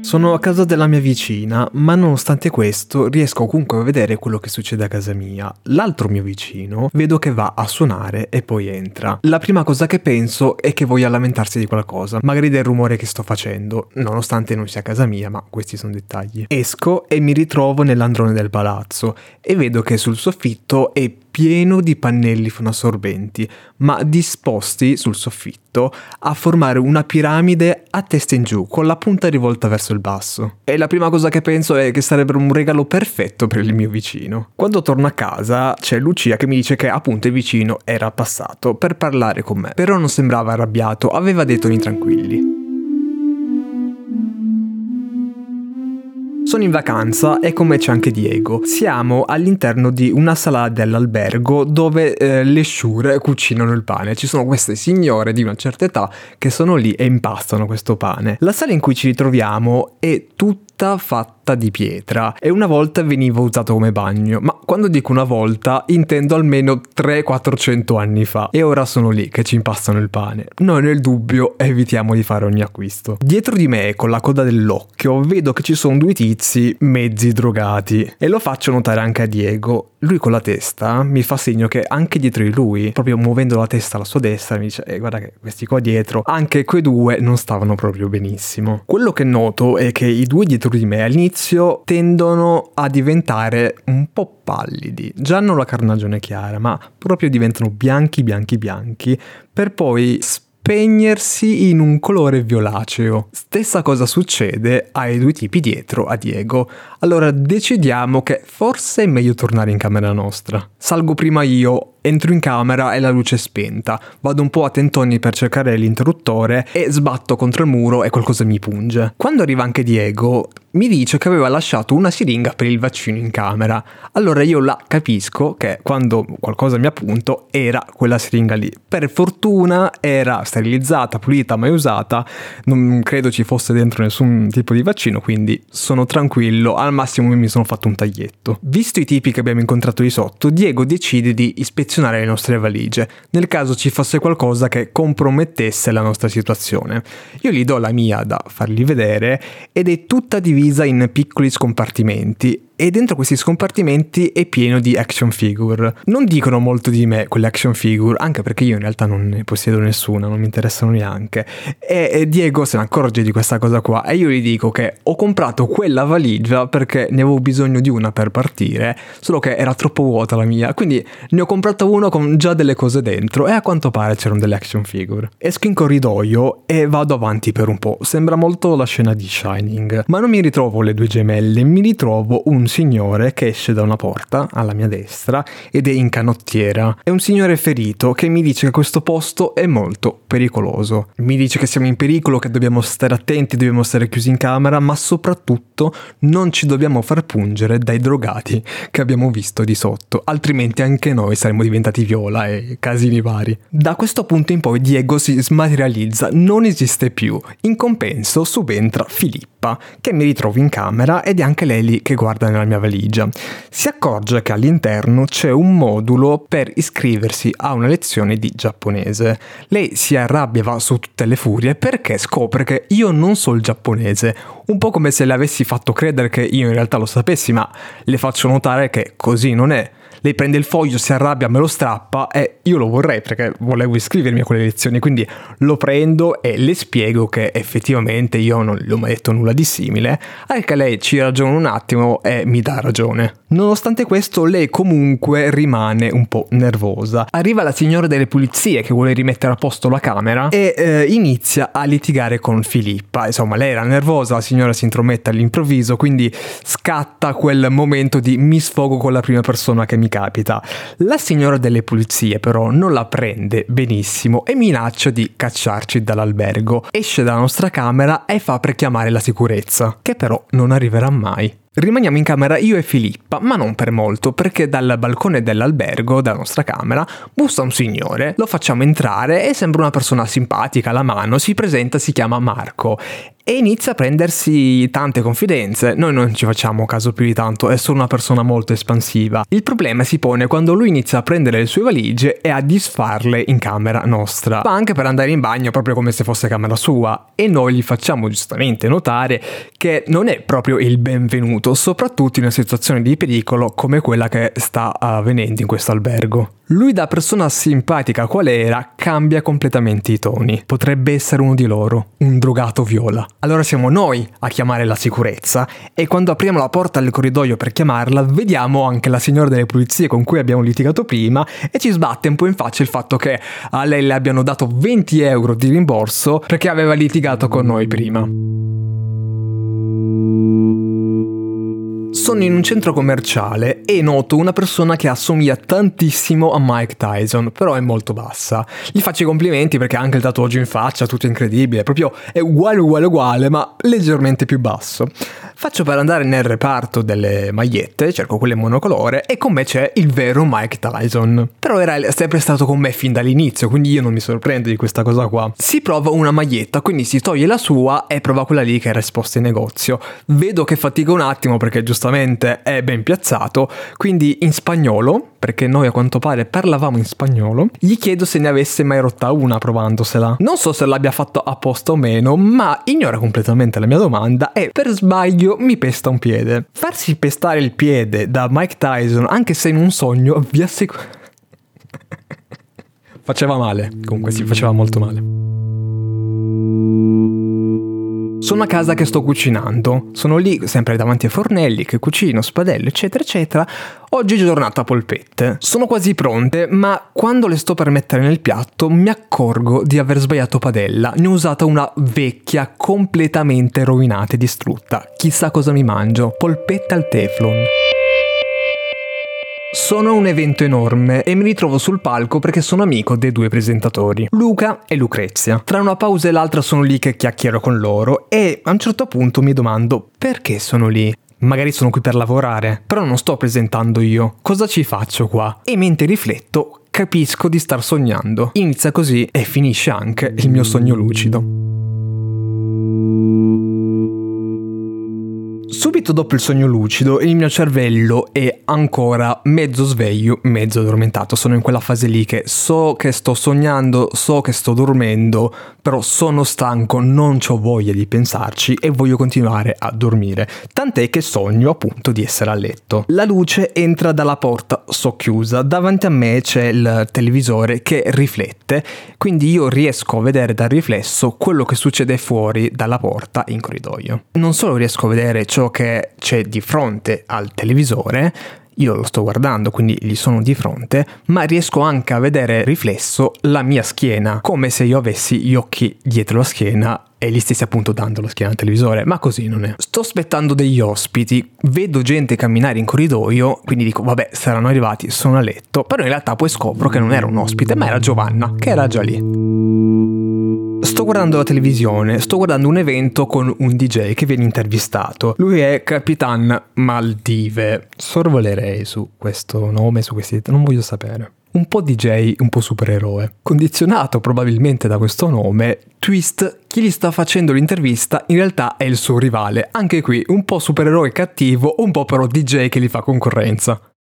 Sono a casa della mia vicina, ma nonostante questo riesco comunque a vedere quello che succede a casa mia. L'altro mio vicino vedo che va a suonare e poi entra. La prima cosa che penso è che voglia lamentarsi di qualcosa, magari del rumore che sto facendo, nonostante non sia casa mia, ma questi sono dettagli. Esco e mi ritrovo nell'androne del palazzo e vedo che sul soffitto è pieno di pannelli fonoassorbenti, ma disposti sul soffitto a formare una piramide a testa in giù, con la punta rivolta verso il basso. E la prima cosa che penso è che sarebbe un regalo perfetto per il mio vicino. Quando torno a casa c'è Lucia che mi dice che appunto il vicino era passato per parlare con me, però non sembrava arrabbiato, aveva dei toni tranquilli. Sono in vacanza e con me c'è anche Diego. Siamo all'interno di una sala dell'albergo dove eh, le sciure cucinano il pane. Ci sono queste signore di una certa età che sono lì e impastano questo pane. La sala in cui ci ritroviamo è tutta fatta fatta di pietra e una volta veniva usato come bagno, ma quando dico una volta intendo almeno 300-400 anni fa e ora sono lì che ci impastano il pane. Noi nel dubbio evitiamo di fare ogni acquisto. Dietro di me con la coda dell'occhio vedo che ci sono due tizi mezzi drogati e lo faccio notare anche a Diego. Lui con la testa mi fa segno che anche dietro di lui, proprio muovendo la testa alla sua destra, mi dice eh, guarda che questi qua dietro, anche quei due non stavano proprio benissimo. Quello che noto è che i due dietro di me all'inizio tendono a diventare un po' pallidi. Già hanno la carnagione chiara, ma proprio diventano bianchi, bianchi, bianchi, per poi spegnersi in un colore violaceo. Stessa cosa succede ai due tipi dietro, a Diego. Allora decidiamo che forse è meglio tornare in camera nostra. Salgo prima io Entro in camera e la luce è spenta, vado un po' a tentoni per cercare l'interruttore e sbatto contro il muro e qualcosa mi punge. Quando arriva anche Diego, mi dice che aveva lasciato una siringa per il vaccino in camera. Allora io la capisco che quando qualcosa mi appunto era quella siringa lì. Per fortuna era sterilizzata, pulita, mai usata, non credo ci fosse dentro nessun tipo di vaccino, quindi sono tranquillo, al massimo mi sono fatto un taglietto. Visto i tipi che abbiamo incontrato di sotto, Diego decide di ispettare ispezionare le nostre valigie, nel caso ci fosse qualcosa che compromettesse la nostra situazione. Io gli do la mia da fargli vedere ed è tutta divisa in piccoli scompartimenti e dentro questi scompartimenti è pieno di action figure. Non dicono molto di me quelle action figure, anche perché io in realtà non ne possiedo nessuna, non mi interessano neanche. E, Diego se ne accorge di questa cosa qua e io gli dico che ho comprato quella valigia perché ne avevo bisogno di una per partire, solo che era troppo vuota la mia, quindi ne ho comprato uno con già delle cose dentro e a quanto pare c'erano delle action figure. Esco in corridoio e vado avanti per un po', sembra molto la scena di Shining, ma non mi ritrovo le due gemelle, mi ritrovo un signore che esce da una porta alla mia destra ed è in canottiera. È un signore ferito che mi dice che questo posto è molto pericoloso. Mi dice che siamo in pericolo, che dobbiamo stare attenti, dobbiamo stare chiusi in camera, ma soprattutto non ci dobbiamo far pungere dai drogati che abbiamo visto di sotto, altrimenti anche noi saremmo diventati viola e casini vari. Da questo punto in poi Diego si smaterializza, non esiste più. In compenso subentra Filippa, che mi ritrovo in camera ed è anche lei lì che guarda nella mia valigia. Si accorge che all'interno c'è un modulo per iscriversi a una lezione di giapponese. Lei si arrabbia, va su tutte le furie perché scopre che io non so il giapponese, un po' come se le avessi fatto credere che io in realtà lo sapessi, ma le faccio notare che così non è lei prende il foglio, si arrabbia, me lo strappa e io lo vorrei perché volevo iscrivermi a quelle lezioni, quindi lo prendo e le spiego che effettivamente io non le ho mai detto nulla di simile, anche lei ci ragiona un attimo e mi dà ragione. Nonostante questo, lei comunque rimane un po' nervosa. Arriva la signora delle pulizie che vuole rimettere a posto la camera e eh, inizia a litigare con Filippa. Insomma, lei era nervosa, la signora si intromette all'improvviso, quindi scatta quel momento di mi sfogo con la prima persona che mi capita. La signora delle pulizie però non la prende benissimo e minaccia di cacciarci dall'albergo. Esce dalla nostra camera e fa per chiamare la sicurezza, che però non arriverà mai. Rimaniamo in camera io e Filippa, ma non per molto, perché dal balcone dell'albergo, dalla nostra camera, bussa un signore, lo facciamo entrare e sembra una persona simpatica, alla mano, si presenta, si chiama Marco e inizia a prendersi tante confidenze. Noi non ci facciamo caso più di tanto, è solo una persona molto espansiva. Il problema si pone quando lui inizia a prendere le sue valigie e a disfarle in camera nostra. Va anche per andare in bagno proprio come se fosse camera sua e noi gli facciamo giustamente notare che non è proprio il benvenuto, soprattutto in una situazione di pericolo come quella che sta avvenendo in questo albergo. Lui da persona simpatica qual era cambia completamente i toni. Potrebbe essere uno di loro, un drogato viola. Allora siamo noi a chiamare la sicurezza e quando apriamo la porta del corridoio per chiamarla vediamo anche la signora delle pulizie con cui abbiamo litigato prima e ci sbatte un po' in faccia il fatto che a lei le abbiano dato 20 euro di rimborso perché aveva litigato con noi prima. Sono in un centro commerciale e noto una persona che assomiglia tantissimo a Mike Tyson, però è molto bassa. Gli faccio i complimenti perché ha anche il tatuaggio in faccia, tutto incredibile, proprio è uguale uguale uguale, ma leggermente più basso. Faccio per andare nel reparto delle magliette, cerco quelle monocolore e con me c'è il vero Mike Tyson. Però era sempre stato con me fin dall'inizio, quindi io non mi sorprendo di questa cosa qua. Si prova una maglietta, quindi si toglie la sua e prova quella lì che era esposta in negozio. Vedo che fatica un attimo perché giustamente giustamente è ben piazzato, quindi in spagnolo, perché noi a quanto pare parlavamo in spagnolo, gli chiedo se ne avesse mai rotta una provandosela. Non so se l'abbia fatto apposta o meno, ma ignora completamente la mia domanda e per sbaglio mi pesta un piede. Farsi pestare il piede da Mike Tyson, anche se in un sogno, vi assicuro... faceva male, comunque si faceva molto male. Sono a casa che sto cucinando, sono lì sempre davanti ai fornelli che cucino, spadello, eccetera, eccetera. Oggi giornata polpette. Sono quasi pronte, ma quando le sto per mettere nel piatto mi accorgo di aver sbagliato padella. Ne ho usata una vecchia, completamente rovinata e distrutta. Chissà cosa mi mangio. Polpetta al teflon. Sono un evento enorme e mi ritrovo sul palco perché sono amico dei due presentatori, Luca e Lucrezia. Tra una pausa e l'altra sono lì che chiacchiero con loro e a un certo punto mi domando perché sono lì. Magari sono qui per lavorare, però non sto presentando io. Cosa ci faccio qua? E mentre rifletto, capisco di star sognando. Inizia così e finisce anche il mio sogno lucido. Subito dopo il sogno lucido il mio cervello è ancora mezzo sveglio, mezzo addormentato. Sono in quella fase lì che so che sto sognando, so che sto dormendo, però sono stanco, non ho voglia di pensarci e voglio continuare a dormire. Tant'è che sogno appunto di essere a letto. La luce entra dalla porta socchiusa, davanti a me c'è il televisore che riflette, quindi io riesco a vedere dal riflesso quello che succede fuori dalla porta in corridoio. Non solo riesco a vedere ciò ciò c'è di fronte al televisore, io lo sto guardando, quindi gli sono di fronte, ma riesco anche a vedere riflesso la mia schiena, come se io avessi gli occhi dietro la schiena e gli stessi appunto dando la schiena al televisore, ma così non è. Sto aspettando degli ospiti, vedo gente camminare in corridoio, quindi dico vabbè saranno arrivati, sono a letto, però in realtà poi scopro che non era un ospite, ma era Giovanna, che era già lì. Sto guardando la televisione, sto guardando un evento con un DJ che viene intervistato. Lui è Capitan Maldive. Sorvolerei su questo nome, su questi... non voglio sapere. Un po' DJ, un po' supereroe. Condizionato probabilmente da questo nome, Twist, chi gli sta facendo l'intervista in realtà è il suo rivale. Anche qui un po' supereroe cattivo, un po' però DJ che gli fa concorrenza.